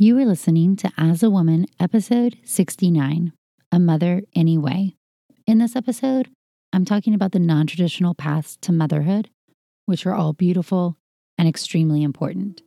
You are listening to As a Woman, episode 69 A Mother Anyway. In this episode, I'm talking about the non traditional paths to motherhood, which are all beautiful and extremely important.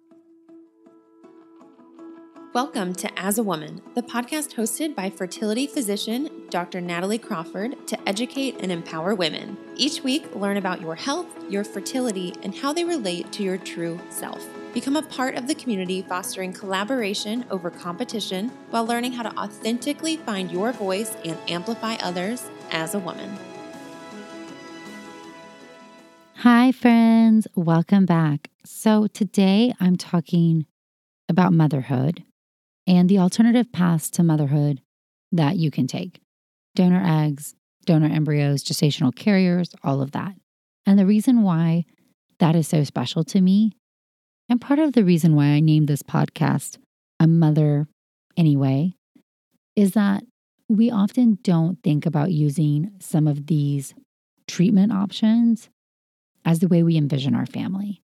Welcome to As a Woman, the podcast hosted by fertility physician Dr. Natalie Crawford to educate and empower women. Each week, learn about your health, your fertility, and how they relate to your true self. Become a part of the community fostering collaboration over competition while learning how to authentically find your voice and amplify others as a woman. Hi, friends. Welcome back. So, today I'm talking about motherhood and the alternative paths to motherhood that you can take donor eggs, donor embryos, gestational carriers, all of that. And the reason why that is so special to me and part of the reason why I named this podcast A Mother Anyway is that we often don't think about using some of these treatment options as the way we envision our family.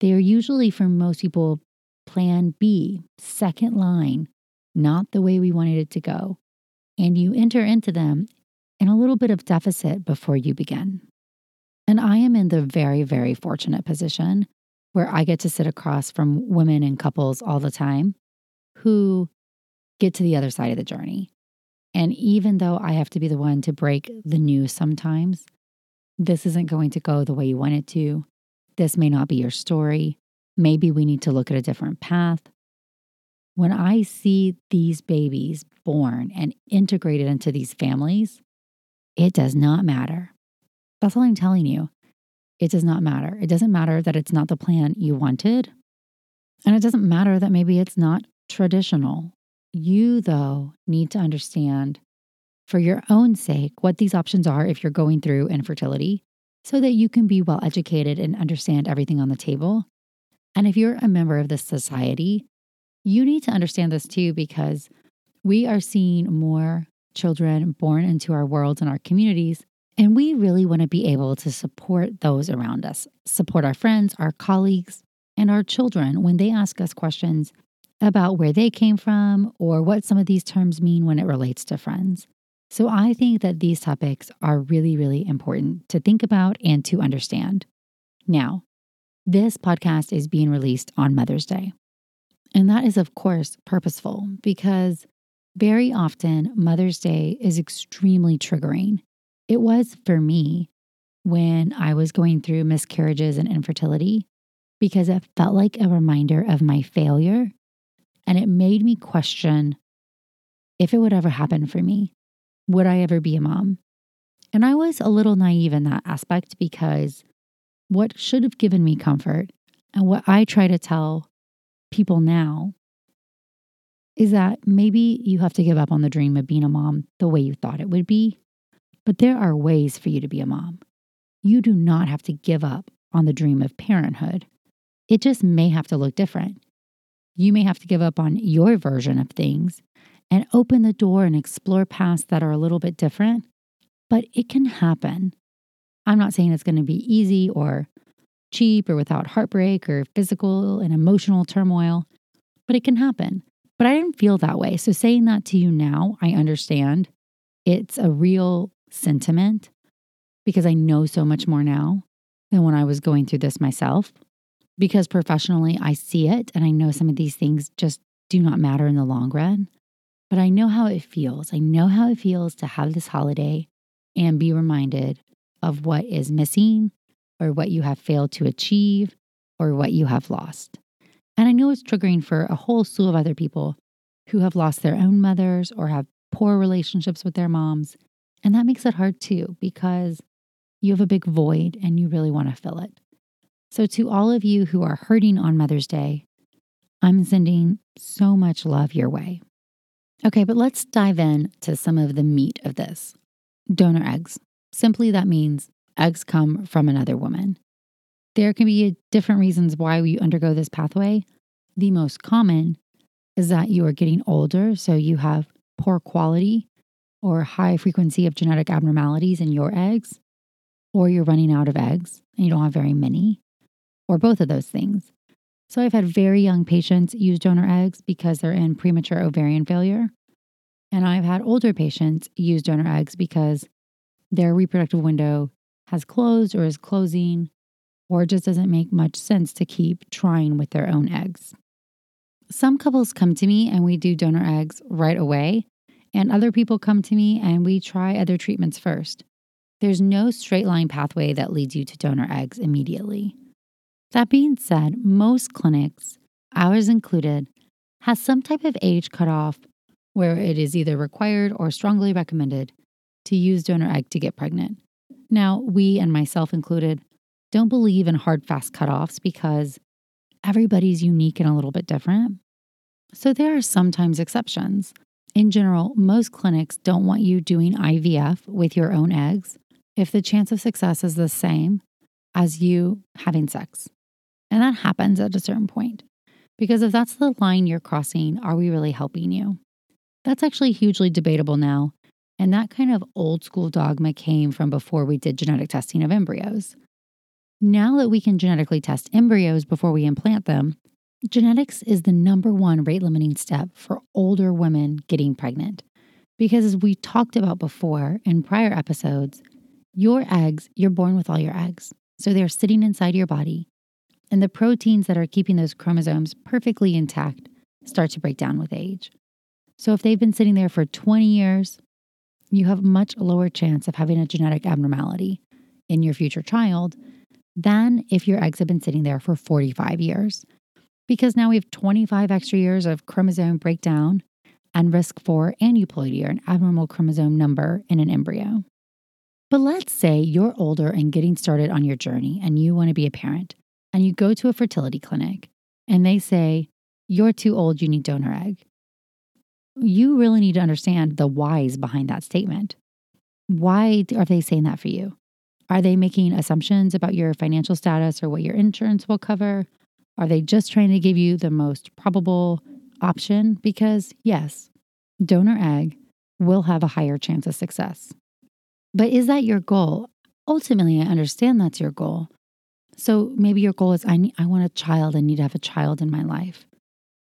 They are usually, for most people, plan B, second line, not the way we wanted it to go. And you enter into them in a little bit of deficit before you begin. And I am in the very, very fortunate position where I get to sit across from women and couples all the time who get to the other side of the journey. And even though I have to be the one to break the news sometimes, this isn't going to go the way you want it to. This may not be your story. Maybe we need to look at a different path. When I see these babies born and integrated into these families, it does not matter. That's all I'm telling you. It does not matter. It doesn't matter that it's not the plan you wanted. And it doesn't matter that maybe it's not traditional. You, though, need to understand for your own sake what these options are if you're going through infertility so that you can be well educated and understand everything on the table. And if you're a member of this society, you need to understand this too because we are seeing more children born into our worlds and our communities and we really want to be able to support those around us, support our friends, our colleagues, and our children when they ask us questions about where they came from or what some of these terms mean when it relates to friends. So I think that these topics are really, really important to think about and to understand. Now, this podcast is being released on Mother's Day. And that is, of course, purposeful because very often Mother's Day is extremely triggering it was for me when I was going through miscarriages and infertility because it felt like a reminder of my failure. And it made me question if it would ever happen for me. Would I ever be a mom? And I was a little naive in that aspect because what should have given me comfort and what I try to tell people now is that maybe you have to give up on the dream of being a mom the way you thought it would be but there are ways for you to be a mom. You do not have to give up on the dream of parenthood. It just may have to look different. You may have to give up on your version of things and open the door and explore paths that are a little bit different, but it can happen. I'm not saying it's going to be easy or cheap or without heartbreak or physical and emotional turmoil, but it can happen. But I didn't feel that way. So saying that to you now, I understand it's a real sentiment because I know so much more now than when I was going through this myself. Because professionally, I see it and I know some of these things just do not matter in the long run. But I know how it feels. I know how it feels to have this holiday and be reminded of what is missing or what you have failed to achieve or what you have lost. And I know it's triggering for a whole slew of other people who have lost their own mothers or have poor relationships with their moms and that makes it hard too, because you have a big void and you really want to fill it. So, to all of you who are hurting on Mother's Day, I'm sending so much love your way. Okay, but let's dive in to some of the meat of this donor eggs. Simply, that means eggs come from another woman. There can be different reasons why we undergo this pathway. The most common is that you are getting older, so you have poor quality or high frequency of genetic abnormalities in your eggs, or you're running out of eggs and you don't have very many, or both of those things. So I've had very young patients use donor eggs because they're in premature ovarian failure. And I've had older patients use donor eggs because their reproductive window has closed or is closing, or it just doesn't make much sense to keep trying with their own eggs. Some couples come to me and we do donor eggs right away, and other people come to me and we try other treatments first. There's no straight line pathway that leads you to donor eggs immediately. That being said, most clinics, ours included, has some type of age cutoff where it is either required or strongly recommended to use donor egg to get pregnant. Now, we and myself included don't believe in hard fast cutoffs because everybody's unique and a little bit different. So there are sometimes exceptions. In general, most clinics don't want you doing IVF with your own eggs if the chance of success is the same as you having sex. And that happens at a certain point. Because if that's the line you're crossing, are we really helping you? That's actually hugely debatable now. And that kind of old school dogma came from before we did genetic testing of embryos. Now that we can genetically test embryos before we implant them, genetics is the number one rate limiting step for older women getting pregnant. Because as we talked about before in prior episodes, your eggs, you're born with all your eggs. So they're sitting inside your body and the proteins that are keeping those chromosomes perfectly intact start to break down with age. So if they've been sitting there for 20 years, you have much lower chance of having a genetic abnormality in your future child than if your eggs have been sitting there for 45 years. Because now we have 25 extra years of chromosome breakdown and risk for aneuploidy or an abnormal chromosome number in an embryo. But let's say you're older and getting started on your journey and you want to be a parent and you go to a fertility clinic and they say, You're too old, you need donor egg. You really need to understand the whys behind that statement. Why are they saying that for you? Are they making assumptions about your financial status or what your insurance will cover? Are they just trying to give you the most probable option? Because, yes, donor egg will have a higher chance of success. But is that your goal? Ultimately, I understand that's your goal. So maybe your goal is I need, I want a child, I need to have a child in my life.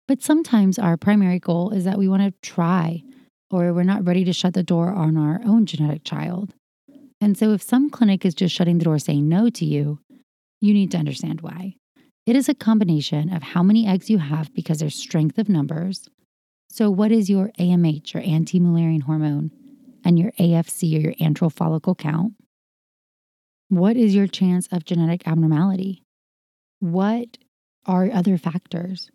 But sometimes our primary goal is that we want to try or we're not ready to shut the door on our own genetic child. And so if some clinic is just shutting the door saying no to you, you need to understand why. It is a combination of how many eggs you have because there's strength of numbers. So what is your AMH or anti-Mullerian hormone and your AFC or your antral follicle count? What is your chance of genetic abnormality? What are other factors?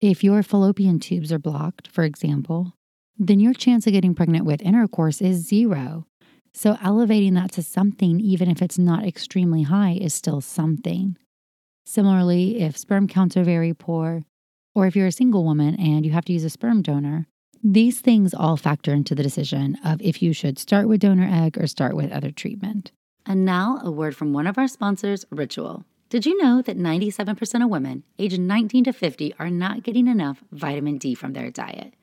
If your fallopian tubes are blocked, for example, then your chance of getting pregnant with intercourse is zero. So, elevating that to something, even if it's not extremely high, is still something. Similarly, if sperm counts are very poor, or if you're a single woman and you have to use a sperm donor, these things all factor into the decision of if you should start with donor egg or start with other treatment. And now, a word from one of our sponsors, Ritual. Did you know that 97% of women aged 19 to 50 are not getting enough vitamin D from their diet?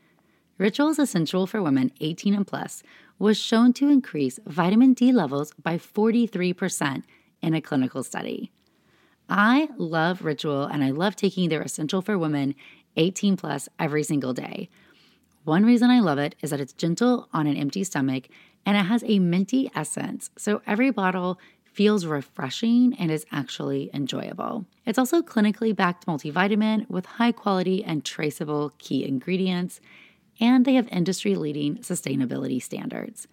Ritual's essential for women 18 and plus was shown to increase vitamin D levels by 43% in a clinical study. I love Ritual and I love taking their Essential for Women 18 plus every single day. One reason I love it is that it's gentle on an empty stomach and it has a minty essence. So every bottle feels refreshing and is actually enjoyable. It's also clinically backed multivitamin with high quality and traceable key ingredients, and they have industry leading sustainability standards.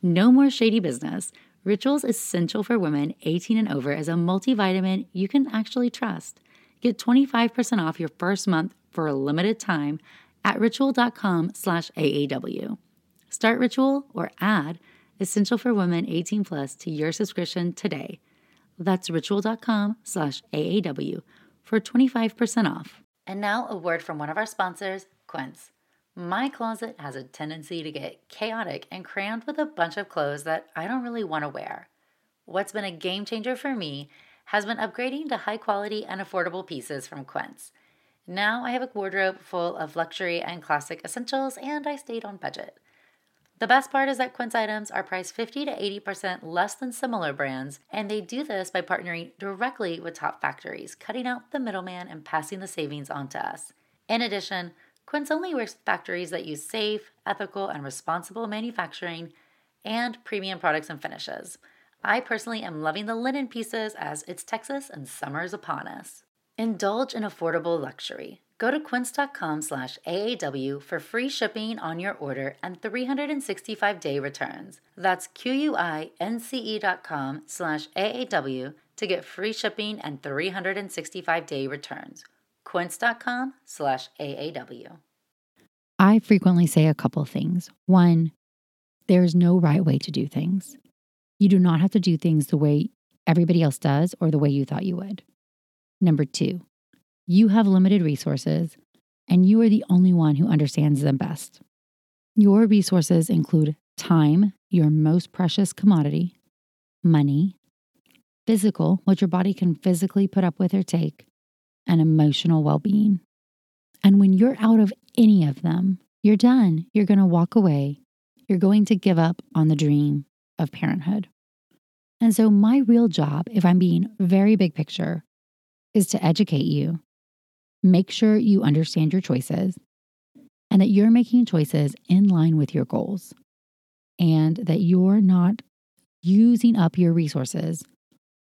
No more shady business. Rituals Essential for Women 18 and over is a multivitamin you can actually trust. Get 25% off your first month for a limited time at ritual.com slash AAW. Start Ritual or add Essential for Women 18 Plus to your subscription today. That's ritual.com slash AAW for 25% off. And now a word from one of our sponsors, Quince. My closet has a tendency to get chaotic and crammed with a bunch of clothes that I don't really want to wear. What's been a game changer for me has been upgrading to high quality and affordable pieces from Quince. Now I have a wardrobe full of luxury and classic essentials, and I stayed on budget. The best part is that Quince items are priced 50 to 80% less than similar brands, and they do this by partnering directly with top factories, cutting out the middleman and passing the savings on to us. In addition, Quince only works with factories that use safe, ethical, and responsible manufacturing and premium products and finishes. I personally am loving the linen pieces as it's Texas and summer is upon us. Indulge in affordable luxury. Go to quince.com slash AAW for free shipping on your order and 365-day returns. That's Q-U-I-N-C-E dot com slash AAW to get free shipping and 365-day returns. quince.com slash AAW. I frequently say a couple things. One, there's no right way to do things. You do not have to do things the way everybody else does or the way you thought you would. Number two, you have limited resources and you are the only one who understands them best. Your resources include time, your most precious commodity, money, physical, what your body can physically put up with or take, and emotional well being. And when you're out of any of them, you're done. You're going to walk away. You're going to give up on the dream of parenthood. And so, my real job, if I'm being very big picture, is to educate you, make sure you understand your choices, and that you're making choices in line with your goals, and that you're not using up your resources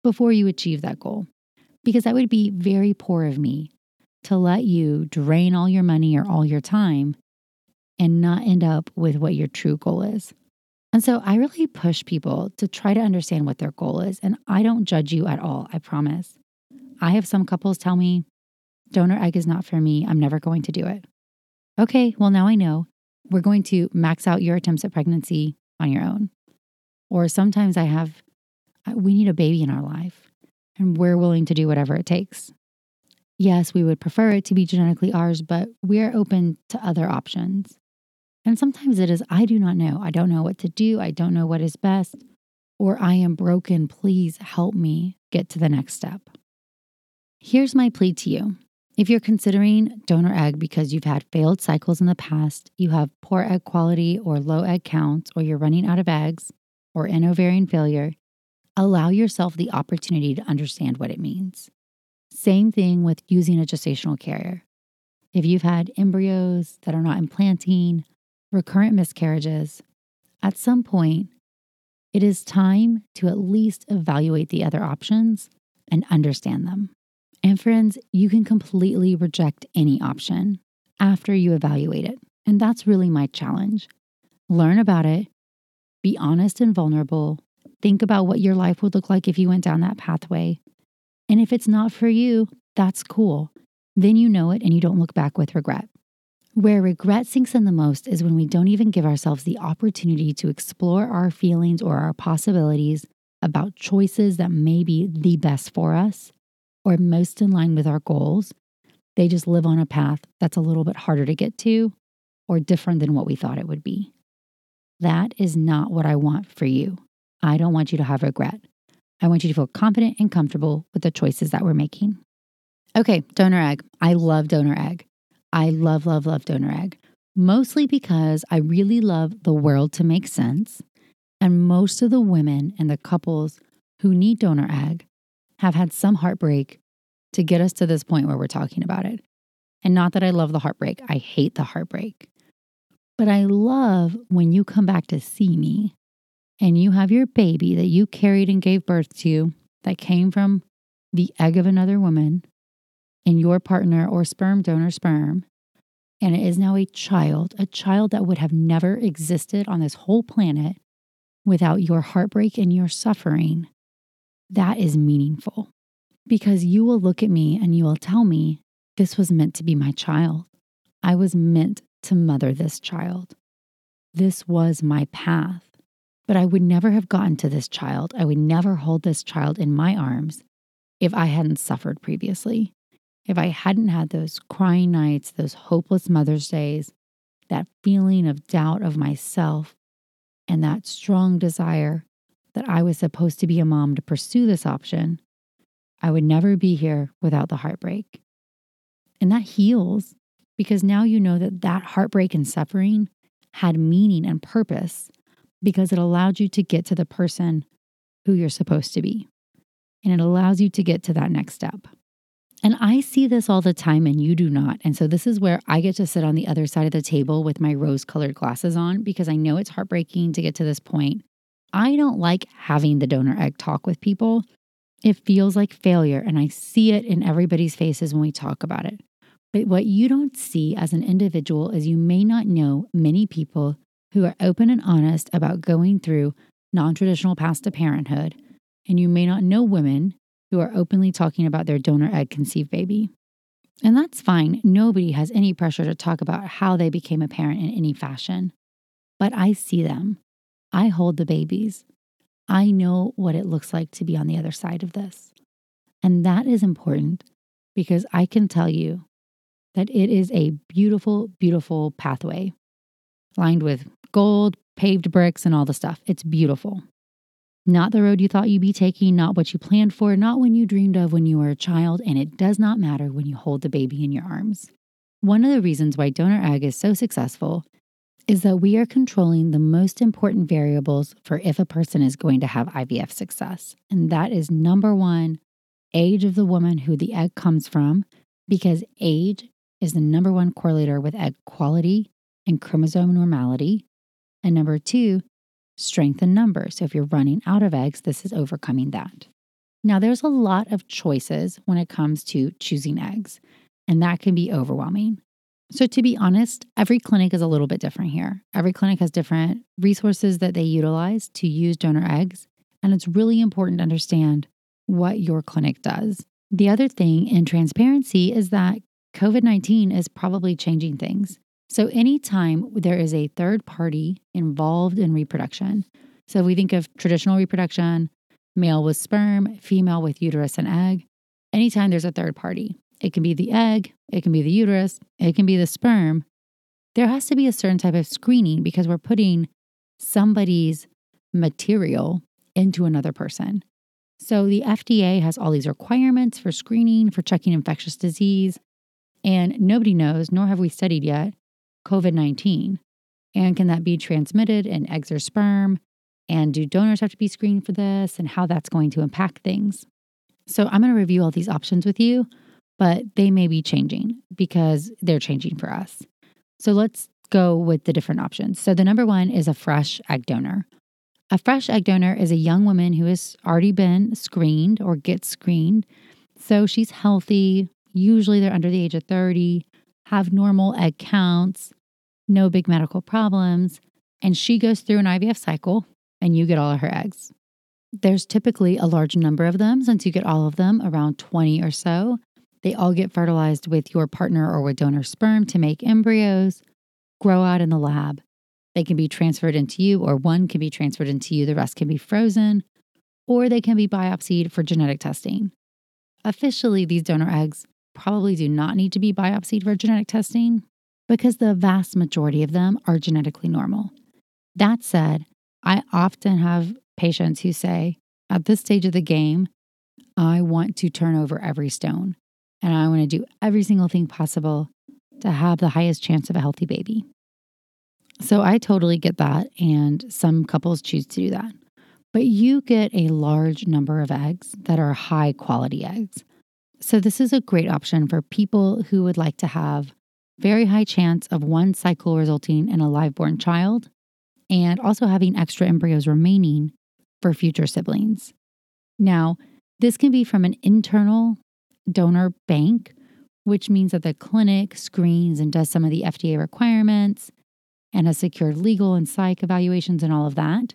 before you achieve that goal. Because that would be very poor of me to let you drain all your money or all your time and not end up with what your true goal is. And so I really push people to try to understand what their goal is. And I don't judge you at all, I promise. I have some couples tell me, donor egg is not for me. I'm never going to do it. Okay, well, now I know. We're going to max out your attempts at pregnancy on your own. Or sometimes I have, uh, we need a baby in our life and we're willing to do whatever it takes. Yes, we would prefer it to be genetically ours, but we're open to other options. And sometimes it is, I do not know. I don't know what to do. I don't know what is best. Or I am broken. Please help me get to the next step. Here's my plea to you. If you're considering donor egg because you've had failed cycles in the past, you have poor egg quality or low egg counts, or you're running out of eggs, or in ovarian failure, allow yourself the opportunity to understand what it means. Same thing with using a gestational carrier. If you've had embryos that are not implanting, recurrent miscarriages, at some point, it is time to at least evaluate the other options and understand them. And friends, you can completely reject any option after you evaluate it. And that's really my challenge. Learn about it, be honest and vulnerable, think about what your life would look like if you went down that pathway. And if it's not for you, that's cool. Then you know it and you don't look back with regret. Where regret sinks in the most is when we don't even give ourselves the opportunity to explore our feelings or our possibilities about choices that may be the best for us or most in line with our goals. They just live on a path that's a little bit harder to get to or different than what we thought it would be. That is not what I want for you. I don't want you to have regret. I want you to feel confident and comfortable with the choices that we're making. Okay, donor egg. I love donor egg. I love, love, love donor egg, mostly because I really love the world to make sense. And most of the women and the couples who need donor egg have had some heartbreak to get us to this point where we're talking about it. And not that I love the heartbreak, I hate the heartbreak. But I love when you come back to see me and you have your baby that you carried and gave birth to that came from the egg of another woman in your partner or sperm donor sperm, and it is now a child, a child that would have never existed on this whole planet without your heartbreak and your suffering, that is meaningful because you will look at me and you will tell me this was meant to be my child. I was meant to mother this child. This was my path. But I would never have gotten to this child. I would never hold this child in my arms if I hadn't suffered previously if I hadn't had those crying nights, those hopeless Mother's Days, that feeling of doubt of myself, and that strong desire that I was supposed to be a mom to pursue this option, I would never be here without the heartbreak. And that heals because now you know that that heartbreak and suffering had meaning and purpose because it allowed you to get to the person who you're supposed to be. And it allows you to get to that next step. And I see this all the time, and you do not. And so, this is where I get to sit on the other side of the table with my rose colored glasses on because I know it's heartbreaking to get to this point. I don't like having the donor egg talk with people. It feels like failure, and I see it in everybody's faces when we talk about it. But what you don't see as an individual is you may not know many people who are open and honest about going through non traditional paths to parenthood, and you may not know women who are openly talking about their donor egg conceived baby. And that's fine. Nobody has any pressure to talk about how they became a parent in any fashion. But I see them. I hold the babies. I know what it looks like to be on the other side of this. And that is important because I can tell you that it is a beautiful, beautiful pathway lined with gold, paved bricks, and all the stuff. It's beautiful. Not the road you thought you'd be taking, not what you planned for, not when you dreamed of when you were a child, and it does not matter when you hold the baby in your arms. One of the reasons why donor egg is so successful is that we are controlling the most important variables for if a person is going to have IVF success. And that is number one, age of the woman who the egg comes from, because age is the number one correlator with egg quality and chromosome normality. And number two, strength in number. So if you're running out of eggs, this is overcoming that. Now, there's a lot of choices when it comes to choosing eggs, and that can be overwhelming. So, to be honest, every clinic is a little bit different here. Every clinic has different resources that they utilize to use donor eggs, and it's really important to understand what your clinic does. The other thing in transparency is that COVID 19 is probably changing things. So, anytime there is a third party involved in reproduction, so if we think of traditional reproduction, male with sperm, female with uterus and egg, anytime there's a third party, it can be the egg, it can be the uterus, it can be the sperm, there has to be a certain type of screening because we're putting somebody's material into another person. So the FDA has all these requirements for screening, for checking infectious disease, and nobody knows, nor have we studied yet, COVID 19? And can that be transmitted in eggs or sperm? And do donors have to be screened for this and how that's going to impact things? So, I'm going to review all these options with you, but they may be changing because they're changing for us. So, let's go with the different options. So, the number one is a fresh egg donor. A fresh egg donor is a young woman who has already been screened or gets screened. So, she's healthy. Usually, they're under the age of 30 have normal egg counts, no big medical problems, and she goes through an IVF cycle and you get all of her eggs. There's typically a large number of them since you get all of them, around 20 or so. They all get fertilized with your partner or with donor sperm to make embryos, grow out in the lab. They can be transferred into you, or one can be transferred into you, the rest can be frozen, or they can be biopsied for genetic testing. Officially, these donor eggs probably do not need to be biopsied for genetic testing because the vast majority of them are genetically normal. That said, I often have patients who say, at this stage of the game, I want to turn over every stone and I want to do every single thing possible to have the highest chance of a healthy baby. So I totally get that, and some couples choose to do that. But you get a large number of eggs that are high quality eggs. So, this is a great option for people who would like to have very high chance of one cycle resulting in a live born child and also having extra embryos remaining for future siblings. Now, this can be from an internal donor bank, which means that the clinic screens and does some of the FDA requirements and has secured legal and psych evaluations and all of that.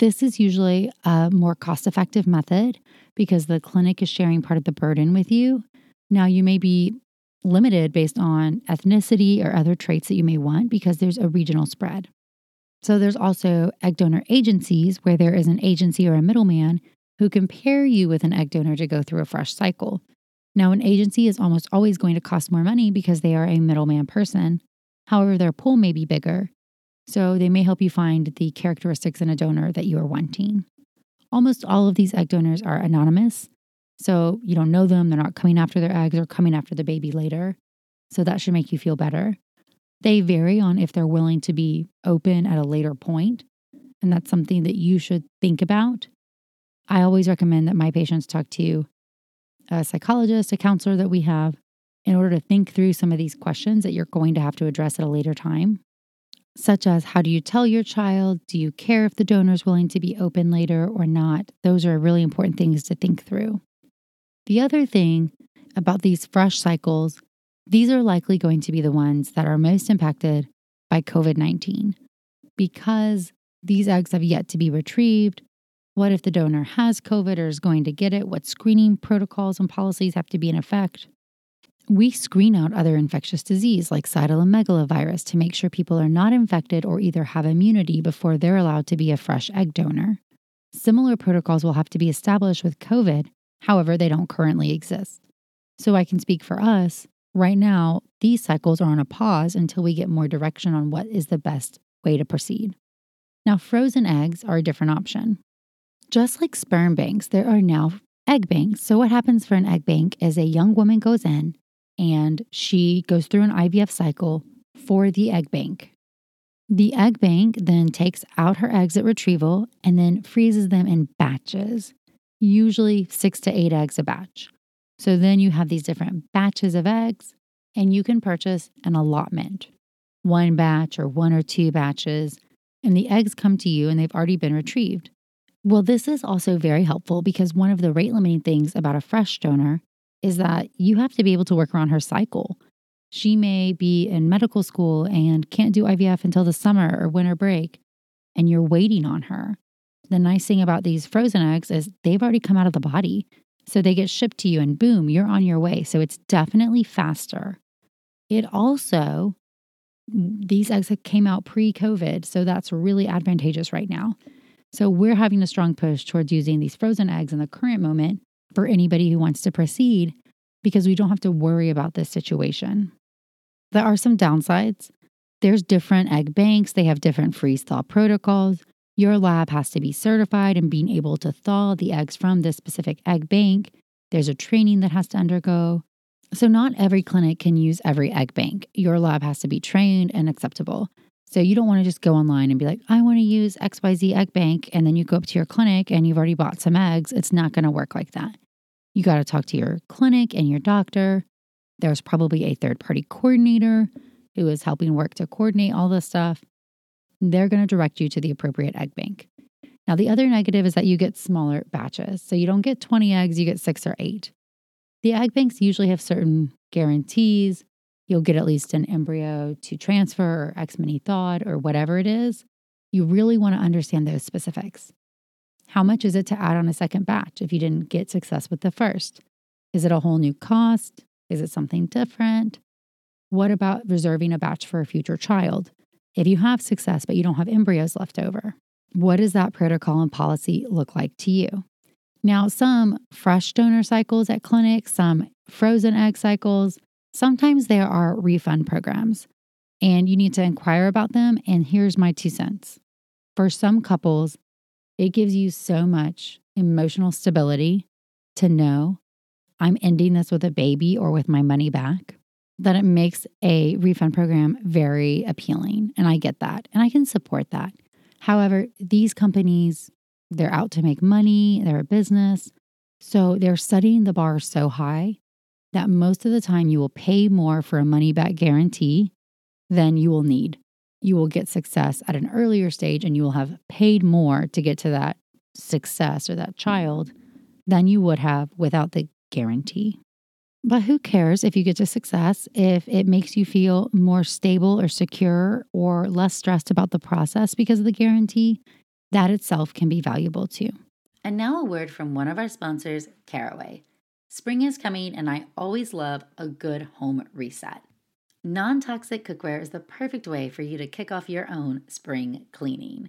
This is usually a more cost effective method because the clinic is sharing part of the burden with you. Now, you may be limited based on ethnicity or other traits that you may want because there's a regional spread. So, there's also egg donor agencies where there is an agency or a middleman who can pair you with an egg donor to go through a fresh cycle. Now, an agency is almost always going to cost more money because they are a middleman person. However, their pool may be bigger. So, they may help you find the characteristics in a donor that you are wanting. Almost all of these egg donors are anonymous. So you don't know them. They're not coming after their eggs or coming after the baby later. So that should make you feel better. They vary on if they're willing to be open at a later point, and that's something that you should think about. I always recommend that my patients talk to a psychologist, a counselor that we have, in order to think through some of these questions that you're going to have to address at a later time, such as how do you tell your child? Do you care if the donor is willing to be open later or not? Those are really important things to think through. The other thing about these fresh cycles, these are likely going to be the ones that are most impacted by COVID 19 because these eggs have yet to be retrieved. What if the donor has COVID or is going to get it? What screening protocols and policies have to be in effect? We screen out other infectious disease like cytomegalovirus to make sure people are not infected or either have immunity before they're allowed to be a fresh egg donor. Similar protocols will have to be established with COVID, however, they don't currently exist. So I can speak for us. Right now, these cycles are on a pause until we get more direction on what is the best way to proceed. Now, frozen eggs are a different option. Just like sperm banks, there are now egg banks. So, what happens for an egg bank is a young woman goes in and she goes through an IVF cycle for the egg bank. The egg bank then takes out her eggs at retrieval and then freezes them in batches, usually six to eight eggs a batch. So then you have these different batches of eggs, and you can purchase an allotment one batch or one or two batches, and the eggs come to you and they've already been retrieved. Well, this is also very helpful because one of the rate limiting things about a fresh donor is that you have to be able to work around her cycle. She may be in medical school and can't do IVF until the summer or winter break, and you're waiting on her. The nice thing about these frozen eggs is they've already come out of the body. So they get shipped to you, and boom, you're on your way. So it's definitely faster. It also, these eggs came out pre COVID. So that's really advantageous right now. So we're having a strong push towards using these frozen eggs in the current moment for anybody who wants to proceed because we don't have to worry about this situation. There are some downsides. There's different egg banks, they have different freeze thaw protocols. Your lab has to be certified in being able to thaw the eggs from this specific egg bank. There's a training that has to undergo. So, not every clinic can use every egg bank. Your lab has to be trained and acceptable. So, you don't want to just go online and be like, I want to use XYZ egg bank. And then you go up to your clinic and you've already bought some eggs. It's not going to work like that. You got to talk to your clinic and your doctor. There's probably a third party coordinator who is helping work to coordinate all this stuff they're going to direct you to the appropriate egg bank. Now, the other negative is that you get smaller batches. So you don't get 20 eggs, you get six or eight. The egg banks usually have certain guarantees. You'll get at least an embryo to transfer or X mini thawed or whatever it is. You really want to understand those specifics. How much is it to add on a second batch if you didn't get success with the first? Is it a whole new cost? Is it something different? What about reserving a batch for a future child? If you have success, but you don't have embryos left over, what does that protocol and policy look like to you? Now, some fresh donor cycles at clinics, some frozen egg cycles, sometimes there are refund programs and you need to inquire about them. And here's my two cents. For some couples, it gives you so much emotional stability to know I'm ending this with a baby or with my money back that it makes a refund program very appealing. And I get that. And I can support that. However, these companies, they're out to make money, they're a business. So they're setting the bar so high that most of the time you will pay more for a money back guarantee than you will need. You will get success at an earlier stage and you will have paid more to get to that success or that child than you would have without the guarantee. But who cares if you get to success if it makes you feel more stable or secure or less stressed about the process because of the guarantee? That itself can be valuable too. And now a word from one of our sponsors, Caraway. Spring is coming, and I always love a good home reset. Non toxic cookware is the perfect way for you to kick off your own spring cleaning.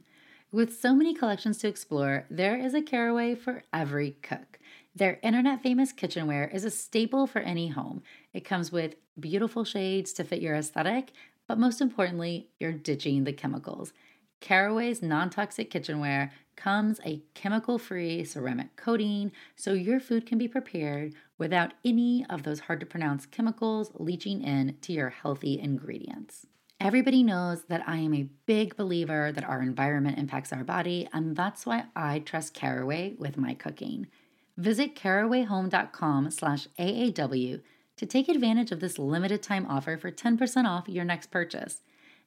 With so many collections to explore, there is a Caraway for every cook. Their internet famous kitchenware is a staple for any home. It comes with beautiful shades to fit your aesthetic, but most importantly, you're ditching the chemicals. Caraway's non toxic kitchenware comes a chemical free ceramic coating so your food can be prepared without any of those hard to pronounce chemicals leaching in to your healthy ingredients. Everybody knows that I am a big believer that our environment impacts our body, and that's why I trust Caraway with my cooking. Visit carawayhome.com slash AAW to take advantage of this limited time offer for 10% off your next purchase.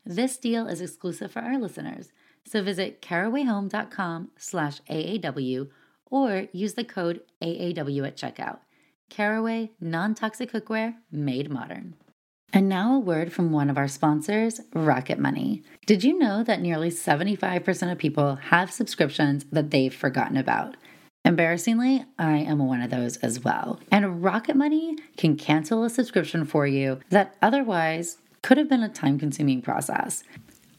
This deal is exclusive for our listeners, so visit carawayhome.com slash AAW or use the code AAW at checkout. Caraway non-toxic cookware made modern. And now a word from one of our sponsors, Rocket Money. Did you know that nearly 75% of people have subscriptions that they've forgotten about? Embarrassingly, I am one of those as well. And Rocket Money can cancel a subscription for you that otherwise could have been a time consuming process.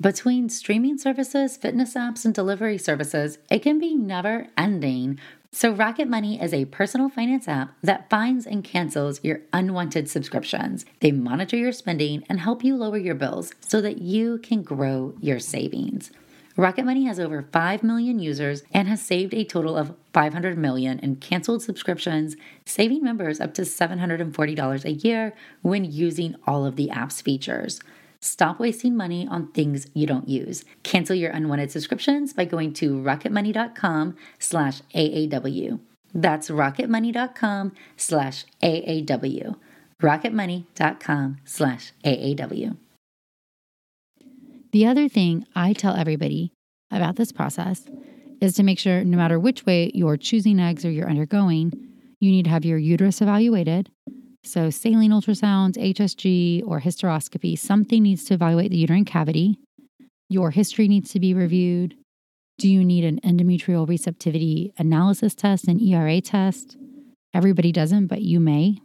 Between streaming services, fitness apps, and delivery services, it can be never ending so, Rocket Money is a personal finance app that finds and cancels your unwanted subscriptions. They monitor your spending and help you lower your bills so that you can grow your savings. Rocket Money has over 5 million users and has saved a total of 500 million in canceled subscriptions, saving members up to $740 a year when using all of the app's features. Stop wasting money on things you don't use. Cancel your unwanted subscriptions by going to rocketmoney.com slash AAW. That's rocketmoney.com slash AAW. rocketmoney.com slash AAW. The other thing I tell everybody about this process is to make sure no matter which way you're choosing eggs or you're undergoing, you need to have your uterus evaluated so, saline ultrasounds, HSG, or hysteroscopy, something needs to evaluate the uterine cavity. Your history needs to be reviewed. Do you need an endometrial receptivity analysis test, an ERA test? Everybody doesn't, but you may.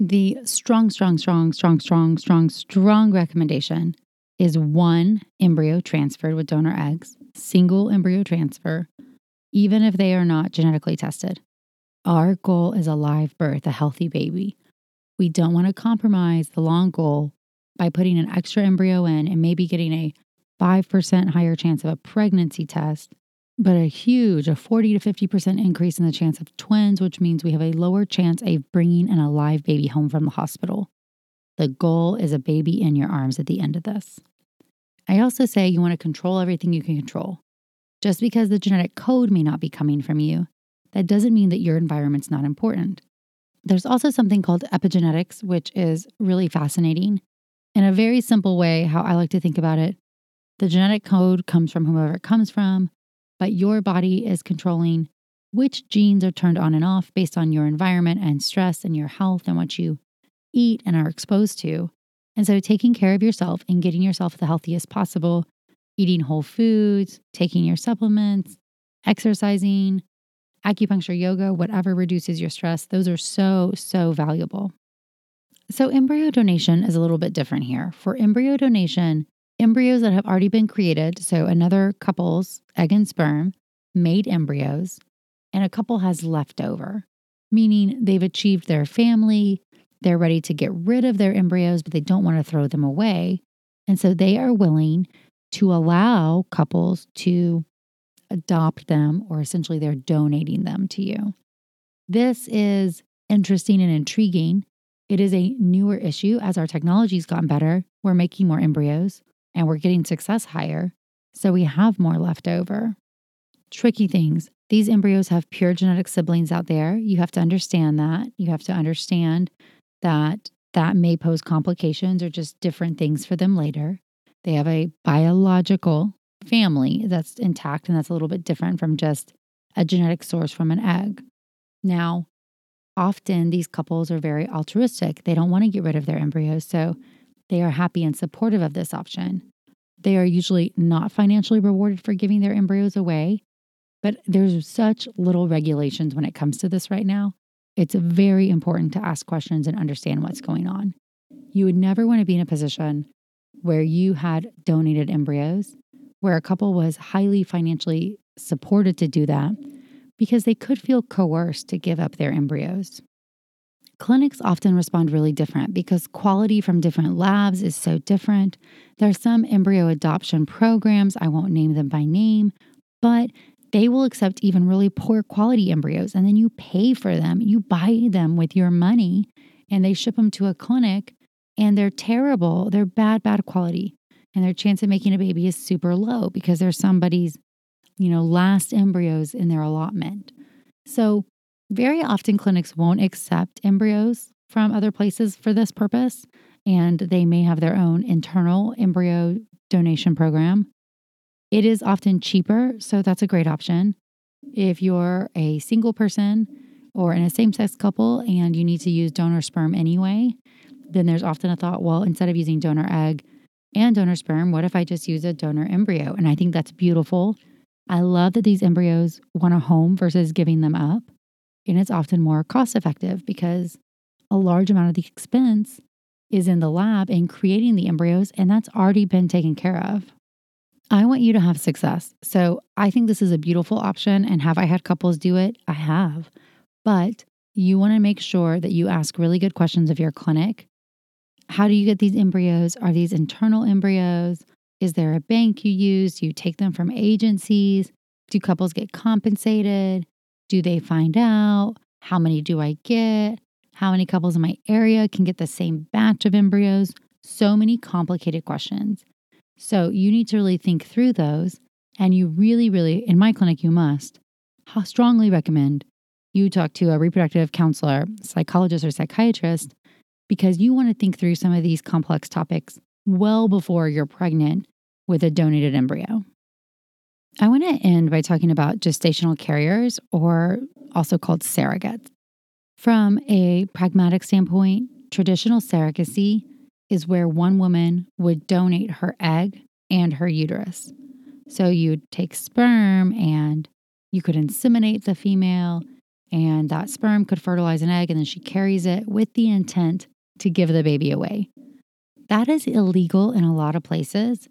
The strong, strong, strong, strong, strong, strong, strong recommendation is one embryo transferred with donor eggs, single embryo transfer, even if they are not genetically tested. Our goal is a live birth, a healthy baby. We don't want to compromise the long goal by putting an extra embryo in and maybe getting a 5% higher chance of a pregnancy test, but a huge, a 40 to 50% increase in the chance of twins, which means we have a lower chance of bringing an alive baby home from the hospital. The goal is a baby in your arms at the end of this. I also say you want to control everything you can control. Just because the genetic code may not be coming from you, that doesn't mean that your environment's not important. There's also something called epigenetics, which is really fascinating. In a very simple way, how I like to think about it, the genetic code comes from whoever it comes from, but your body is controlling which genes are turned on and off based on your environment and stress and your health and what you eat and are exposed to. And so, taking care of yourself and getting yourself the healthiest possible, eating whole foods, taking your supplements, exercising, acupuncture, yoga, whatever reduces your stress, those are so, so valuable. So, embryo donation is a little bit different here. For embryo donation, embryos that have already been created, so another couple's egg and sperm made embryos, and a couple has leftover, meaning they've achieved their family, they're ready to get rid of their embryos, but they don't want to throw them away. And so they are willing to allow couples to adopt them, or essentially they're donating them to you. This is interesting and intriguing. It is a newer issue as our technology's gotten better. We're making more embryos and we're getting success higher. So we have more left over. Tricky things. These embryos have pure genetic siblings out there. You have to understand that. You have to understand that that may pose complications or just different things for them later. They have a biological family that's intact, and that's a little bit different from just a genetic source from an egg. Now, often these couples are very altruistic. They don't want to get rid of their embryos, so they are happy and supportive of this option. They are usually not financially rewarded for giving their embryos away, but there's such little regulations when it comes to this right now. It's very important to ask questions and understand what's going on. You would never want to be in a position where you had donated embryos where a couple was highly financially supported to do that because they could feel coerced to give up their embryos. Clinics often respond really different because quality from different labs is so different. There are some embryo adoption programs, I won't name them by name, but they will accept even really poor quality embryos and then you pay for them. You buy them with your money and they ship them to a clinic and they're terrible. They're bad, bad quality. And their chance of making a baby is super low because they're somebody's, you know, last embryos in their allotment. So, very often clinics won't accept embryos from other places for this purpose, and they may have their own internal embryo donation program. It is often cheaper, so that's a great option. If you're a single person or in a same sex couple and you need to use donor sperm anyway, then there's often a thought, well, instead of using donor egg and donor sperm, what if I just use a donor embryo? And I think that's beautiful. I love that these embryos want a home versus giving them up. And it's often more cost effective because a large amount of the expense is in the lab in creating the embryos, and that's already been taken care of. I want you to have success. So I think this is a beautiful option. And have I had couples do it? I have. But you want to make sure that you ask really good questions of your clinic. How do you get these embryos? Are these internal embryos? Is there a bank you use? Do you take them from agencies? Do couples get compensated? Do they find out? How many do I get? How many couples in my area can get the same batch of embryos? So many complicated questions. So you need to really think through those. And you really, really, in my clinic, you must strongly recommend you talk to a reproductive counselor, psychologist, or psychiatrist because you want to think through some of these complex topics well before you're pregnant with a donated embryo. I want to end by talking about gestational carriers, or also called surrogates. From a pragmatic standpoint, traditional surrogacy is where one woman would donate her egg and her uterus. So you'd take sperm and you could inseminate the female, and that sperm could fertilize an egg, and then she carries it with the intent to give the baby away. That is illegal in a lot of places.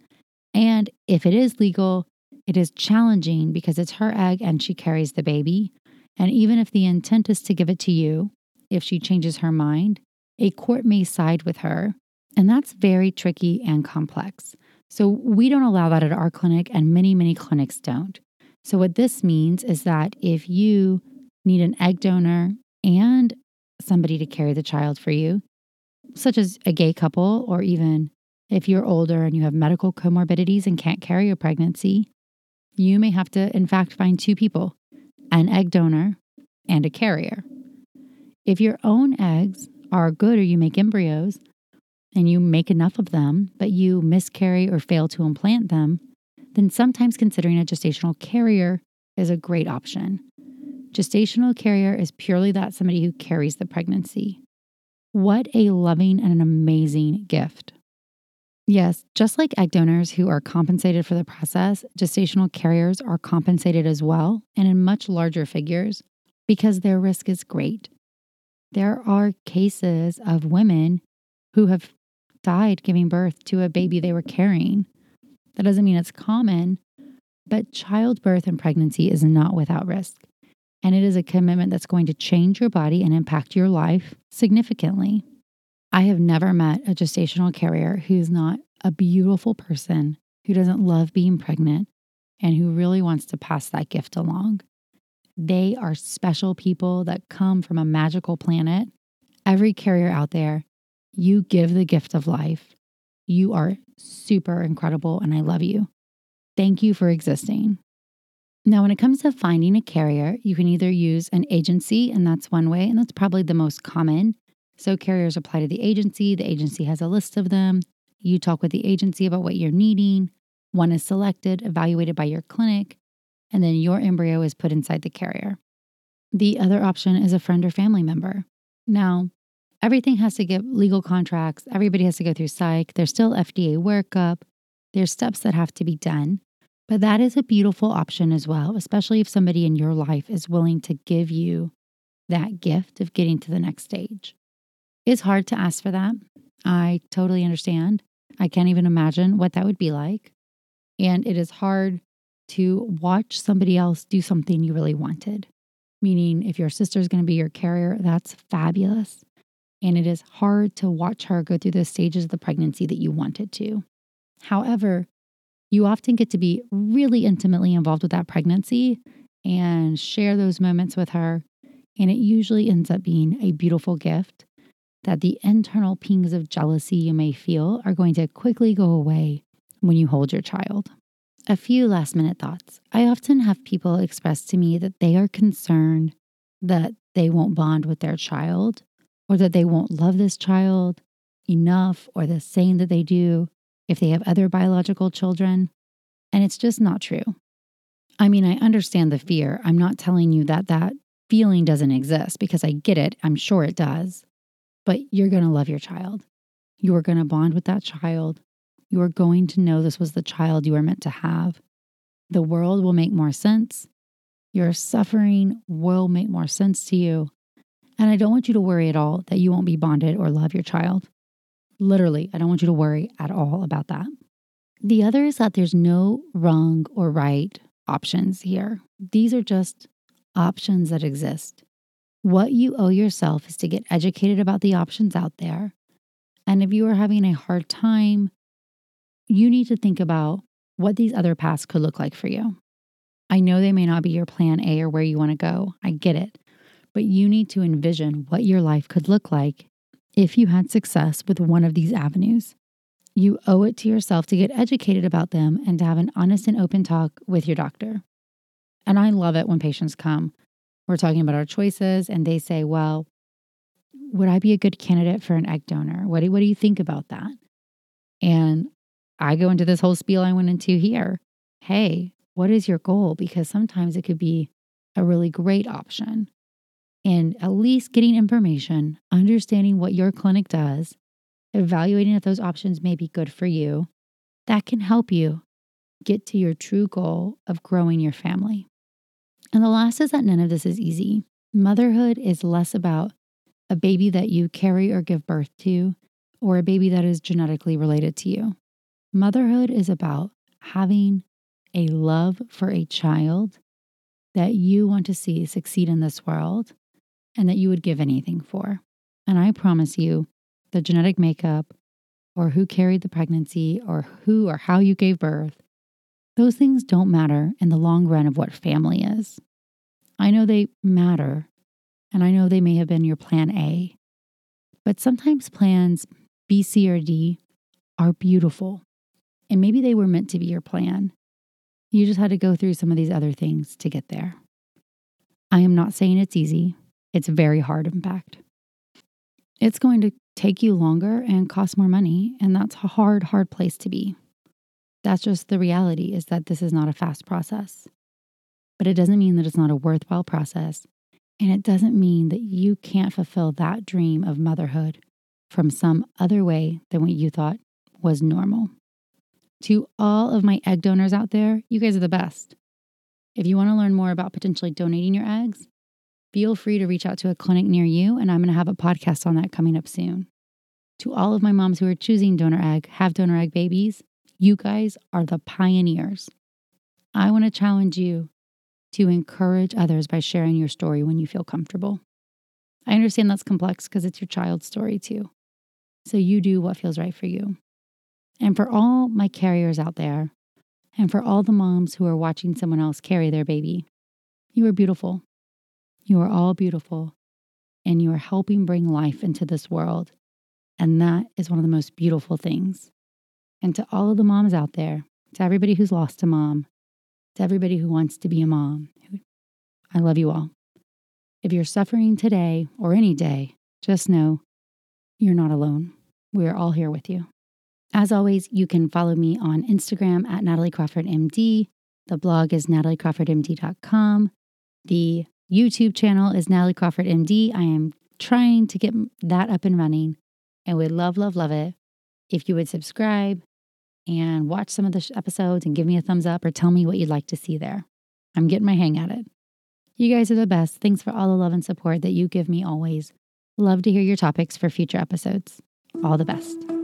And if it is legal, it is challenging because it's her egg and she carries the baby. And even if the intent is to give it to you, if she changes her mind, a court may side with her and that's very tricky and complex. So we don't allow that at our clinic, and many, many clinics don't. So, what this means is that if you need an egg donor and somebody to carry the child for you, such as a gay couple, or even if you're older and you have medical comorbidities and can't carry a pregnancy, you may have to, in fact, find two people an egg donor and a carrier. If your own eggs are good or you make embryos, and you make enough of them, but you miscarry or fail to implant them, then sometimes considering a gestational carrier is a great option. Gestational carrier is purely that somebody who carries the pregnancy. What a loving and an amazing gift. Yes, just like egg donors who are compensated for the process, gestational carriers are compensated as well and in much larger figures because their risk is great. There are cases of women who have died giving birth to a baby they were carrying. That doesn't mean it's common, but childbirth and pregnancy is not without risk. And it is a commitment that's going to change your body and impact your life significantly. I have never met a gestational carrier who's not a beautiful person, who doesn't love being pregnant, and who really wants to pass that gift along. They are special people that come from a magical planet. Every carrier out there you give the gift of life. You are super incredible, and I love you. Thank you for existing. Now, when it comes to finding a carrier, you can either use an agency, and that's one way, and that's probably the most common. So, carriers apply to the agency, the agency has a list of them. You talk with the agency about what you're needing. One is selected, evaluated by your clinic, and then your embryo is put inside the carrier. The other option is a friend or family member. Now, everything has to get legal contracts. Everybody has to go through psych. There's still FDA workup. There's steps that have to be done. But that is a beautiful option as well, especially if somebody in your life is willing to give you that gift of getting to the next stage. It's hard to ask for that. I totally understand. I can't even imagine what that would be like. And it is hard to watch somebody else do something you really wanted. Meaning, if your sister is going to be your carrier, that's fabulous and it is hard to watch her go through the stages of the pregnancy that you wanted to. However, you often get to be really intimately involved with that pregnancy and share those moments with her. And it usually ends up being a beautiful gift that the internal pings of jealousy you may feel are going to quickly go away when you hold your child. A few last minute thoughts. I often have people express to me that they are concerned that they won't bond with their child or that they won't love this child enough or the same that they do if they have other biological children. And it's just not true. I mean, I understand the fear. I'm not telling you that that feeling doesn't exist because I get it. I'm sure it does. But you're going to love your child. You are going to bond with that child. You are going to know this was the child you were meant to have. The world will make more sense. Your suffering will make more sense to you. And I don't want you to worry at all that you won't be bonded or love your child. Literally, I don't want you to worry at all about that. The other is that there's no wrong or right options here. These are just options that exist. What you owe yourself is to get educated about the options out there. And if you are having a hard time, you need to think about what these other paths could look like for you. I know they may not be your plan A or where you want to go. I get it. But you need to envision what your life could look like if you had success with one of these avenues. You owe it to yourself to get educated about them and to have an honest and open talk with your doctor. And I love it when patients come. We're talking about our choices, and they say, Well, would I be a good candidate for an egg donor? What do, what do you think about that? And I go into this whole spiel I went into here. Hey, what is your goal? Because sometimes it could be a really great option. And at least getting information, understanding what your clinic does, evaluating if those options may be good for you, that can help you get to your true goal of growing your family. And the last is that none of this is easy. Motherhood is less about a baby that you carry or give birth to, or a baby that is genetically related to you. Motherhood is about having a love for a child that you want to see succeed in this world and that you would give anything for. And I promise you, the genetic makeup, or who carried the pregnancy, or who or how you gave birth, those things don't matter in the long run of what family is. I know they matter, and I know they may have been your plan A, but sometimes plans B, C, or D are beautiful, and maybe they were meant to be your plan. You just had to go through some of these other things to get there. I am not saying it's easy. It's very hard, in fact. It's going to take you longer and cost more money, and that's a hard, hard place to be. That's just the reality is that this is not a fast process. But it doesn't mean that it's not a worthwhile process. And it doesn't mean that you can't fulfill that dream of motherhood from some other way than what you thought was normal. To all of my egg donors out there, you guys are the best. If you want to learn more about potentially donating your eggs, feel free to reach out to a clinic near you, and I'm going to have a podcast on that coming up soon. To all of my moms who are choosing donor egg, have donor egg babies, you guys are the pioneers. I want to challenge you to encourage others by sharing your story when you feel comfortable. I understand that's complex because it's your child's story too. So you do what feels right for you. And for all my carriers out there, and for all the moms who are watching someone else carry their baby, you are beautiful. You are all beautiful, and you are helping bring life into this world. And that is one of the most beautiful things. And to all of the moms out there, to everybody who's lost a mom, to everybody who wants to be a mom, I love you all. If you're suffering today or any day, just know you're not alone. We're all here with you. As always, you can follow me on Instagram at Natalie Crawford MD. The blog is natalie nataliecrawfordmd.com. The YouTube channel is Natalie Crawford MD. I am trying to get that up and running and would love, love, love it if you would subscribe, and watch some of the episodes and give me a thumbs up or tell me what you'd like to see there. I'm getting my hang at it. You guys are the best. Thanks for all the love and support that you give me always. Love to hear your topics for future episodes. All the best.